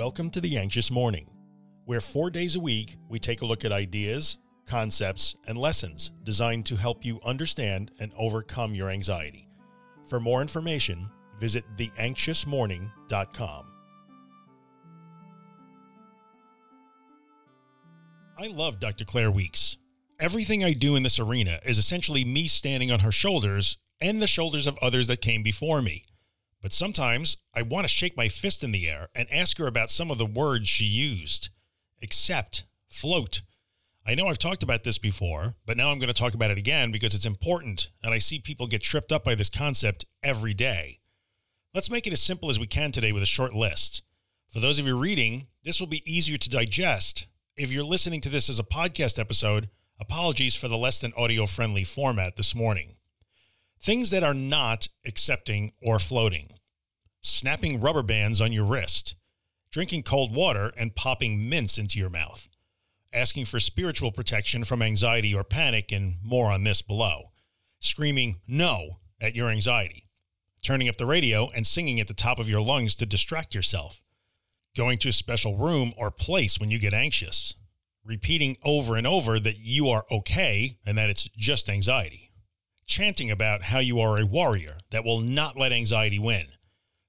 Welcome to The Anxious Morning, where four days a week we take a look at ideas, concepts, and lessons designed to help you understand and overcome your anxiety. For more information, visit theanxiousmorning.com. I love Dr. Claire Weekes. Everything I do in this arena is essentially me standing on her shoulders and the shoulders of others that came before me. But sometimes I want to shake my fist in the air and ask her about some of the words she used. Accept, float. I know I've talked about this before, but now I'm going to talk about it again because it's important and I see people get tripped up by this concept every day. Let's make it as simple as we can today with a short list. For those of you reading, this will be easier to digest. If you're listening to this as a podcast episode, apologies for the less than audio friendly format this morning. Things that are not accepting or floating. Snapping rubber bands on your wrist. Drinking cold water and popping mints into your mouth. Asking for spiritual protection from anxiety or panic, and more on this below. Screaming no at your anxiety. Turning up the radio and singing at the top of your lungs to distract yourself. Going to a special room or place when you get anxious. Repeating over and over that you are okay and that it's just anxiety chanting about how you are a warrior that will not let anxiety win,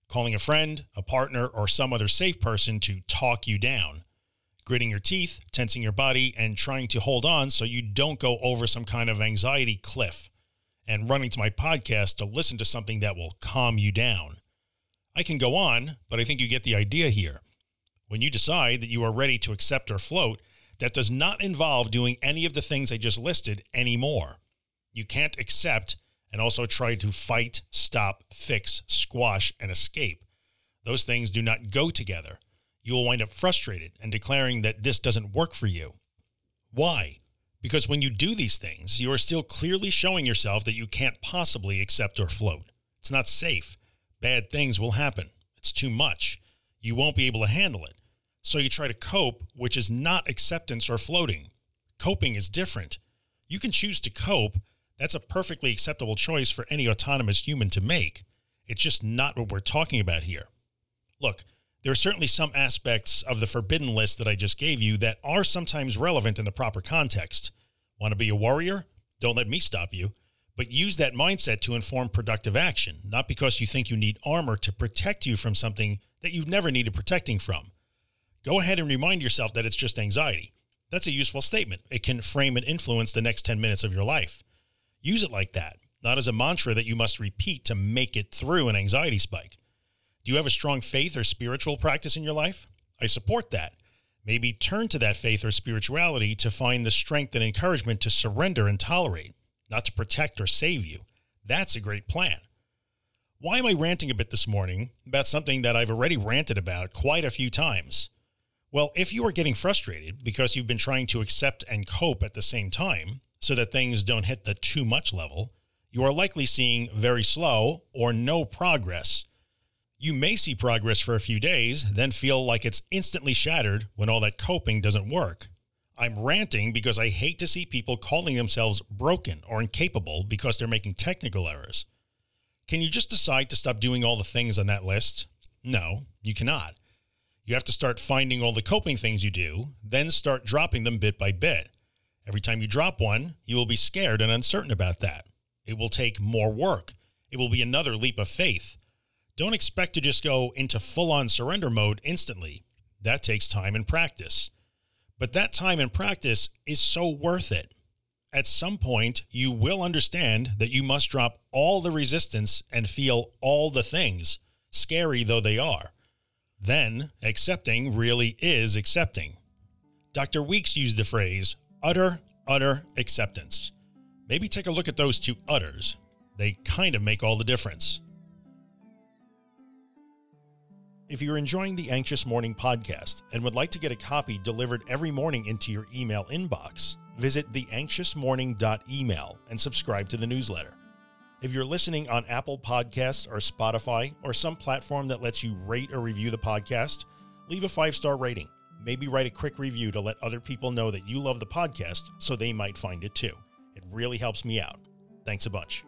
calling a friend, a partner, or some other safe person to talk you down, gritting your teeth, tensing your body, and trying to hold on so you don't go over some kind of anxiety cliff, and running to my podcast to listen to something that will calm you down. I can go on, but I think you get the idea here. When you decide that you are ready to accept or float, that does not involve doing any of the things I just listed anymore. You can't accept and also try to fight, stop, fix, squash, and escape. Those things do not go together. You will wind up frustrated and declaring that this doesn't work for you. Why? Because when you do these things, you are still clearly showing yourself that you can't possibly accept or float. It's not safe. Bad things will happen. It's too much. You won't be able to handle it. So you try to cope, which is not acceptance or floating. Coping is different. You can choose to cope, that's a perfectly acceptable choice for any autonomous human to make. It's just not what we're talking about here. Look, there are certainly some aspects of the forbidden list that I just gave you that are sometimes relevant in the proper context. Want to be a warrior? Don't let me stop you. But use that mindset to inform productive action, not because you think you need armor to protect you from something that you've never needed protecting from. Go ahead and remind yourself that it's just anxiety. That's a useful statement. It can frame and influence the next 10 minutes of your life. Use it like that, not as a mantra that you must repeat to make it through an anxiety spike. Do you have a strong faith or spiritual practice in your life? I support that. Maybe turn to that faith or spirituality to find the strength and encouragement to surrender and tolerate, not to protect or save you. That's a great plan. Why am I ranting a bit this morning about something that I've already ranted about quite a few times? Well, if you are getting frustrated because you've been trying to accept and cope at the same time, so that things don't hit the too much level, you are likely seeing very slow or no progress. You may see progress for a few days, then feel like it's instantly shattered when all that coping doesn't work. I'm ranting because I hate to see people calling themselves broken or incapable because they're making technical errors. Can you just decide to stop doing all the things on that list? No, you cannot. You have to start finding all the coping things you do, then start dropping them bit by bit. Every time you drop one, you will be scared and uncertain about that. It will take more work. It will be another leap of faith. Don't expect to just go into full on surrender mode instantly. That takes time and practice. But that time and practice is so worth it. At some point, you will understand that you must drop all the resistance and feel all the things, scary though they are. Then, accepting really is accepting. Dr. Weekes used the phrase utter, utter acceptance. Maybe take a look at those two utters. They kind of make all the difference. If you're enjoying the Anxious Morning podcast and would like to get a copy delivered every morning into your email inbox, visit theanxiousmorning.email and subscribe to the newsletter. If you're listening on Apple Podcasts or Spotify or some platform that lets you rate or review the podcast, leave a five star rating maybe write a quick review to let other people know that you love the podcast so they might find it too. It really helps me out. Thanks a bunch.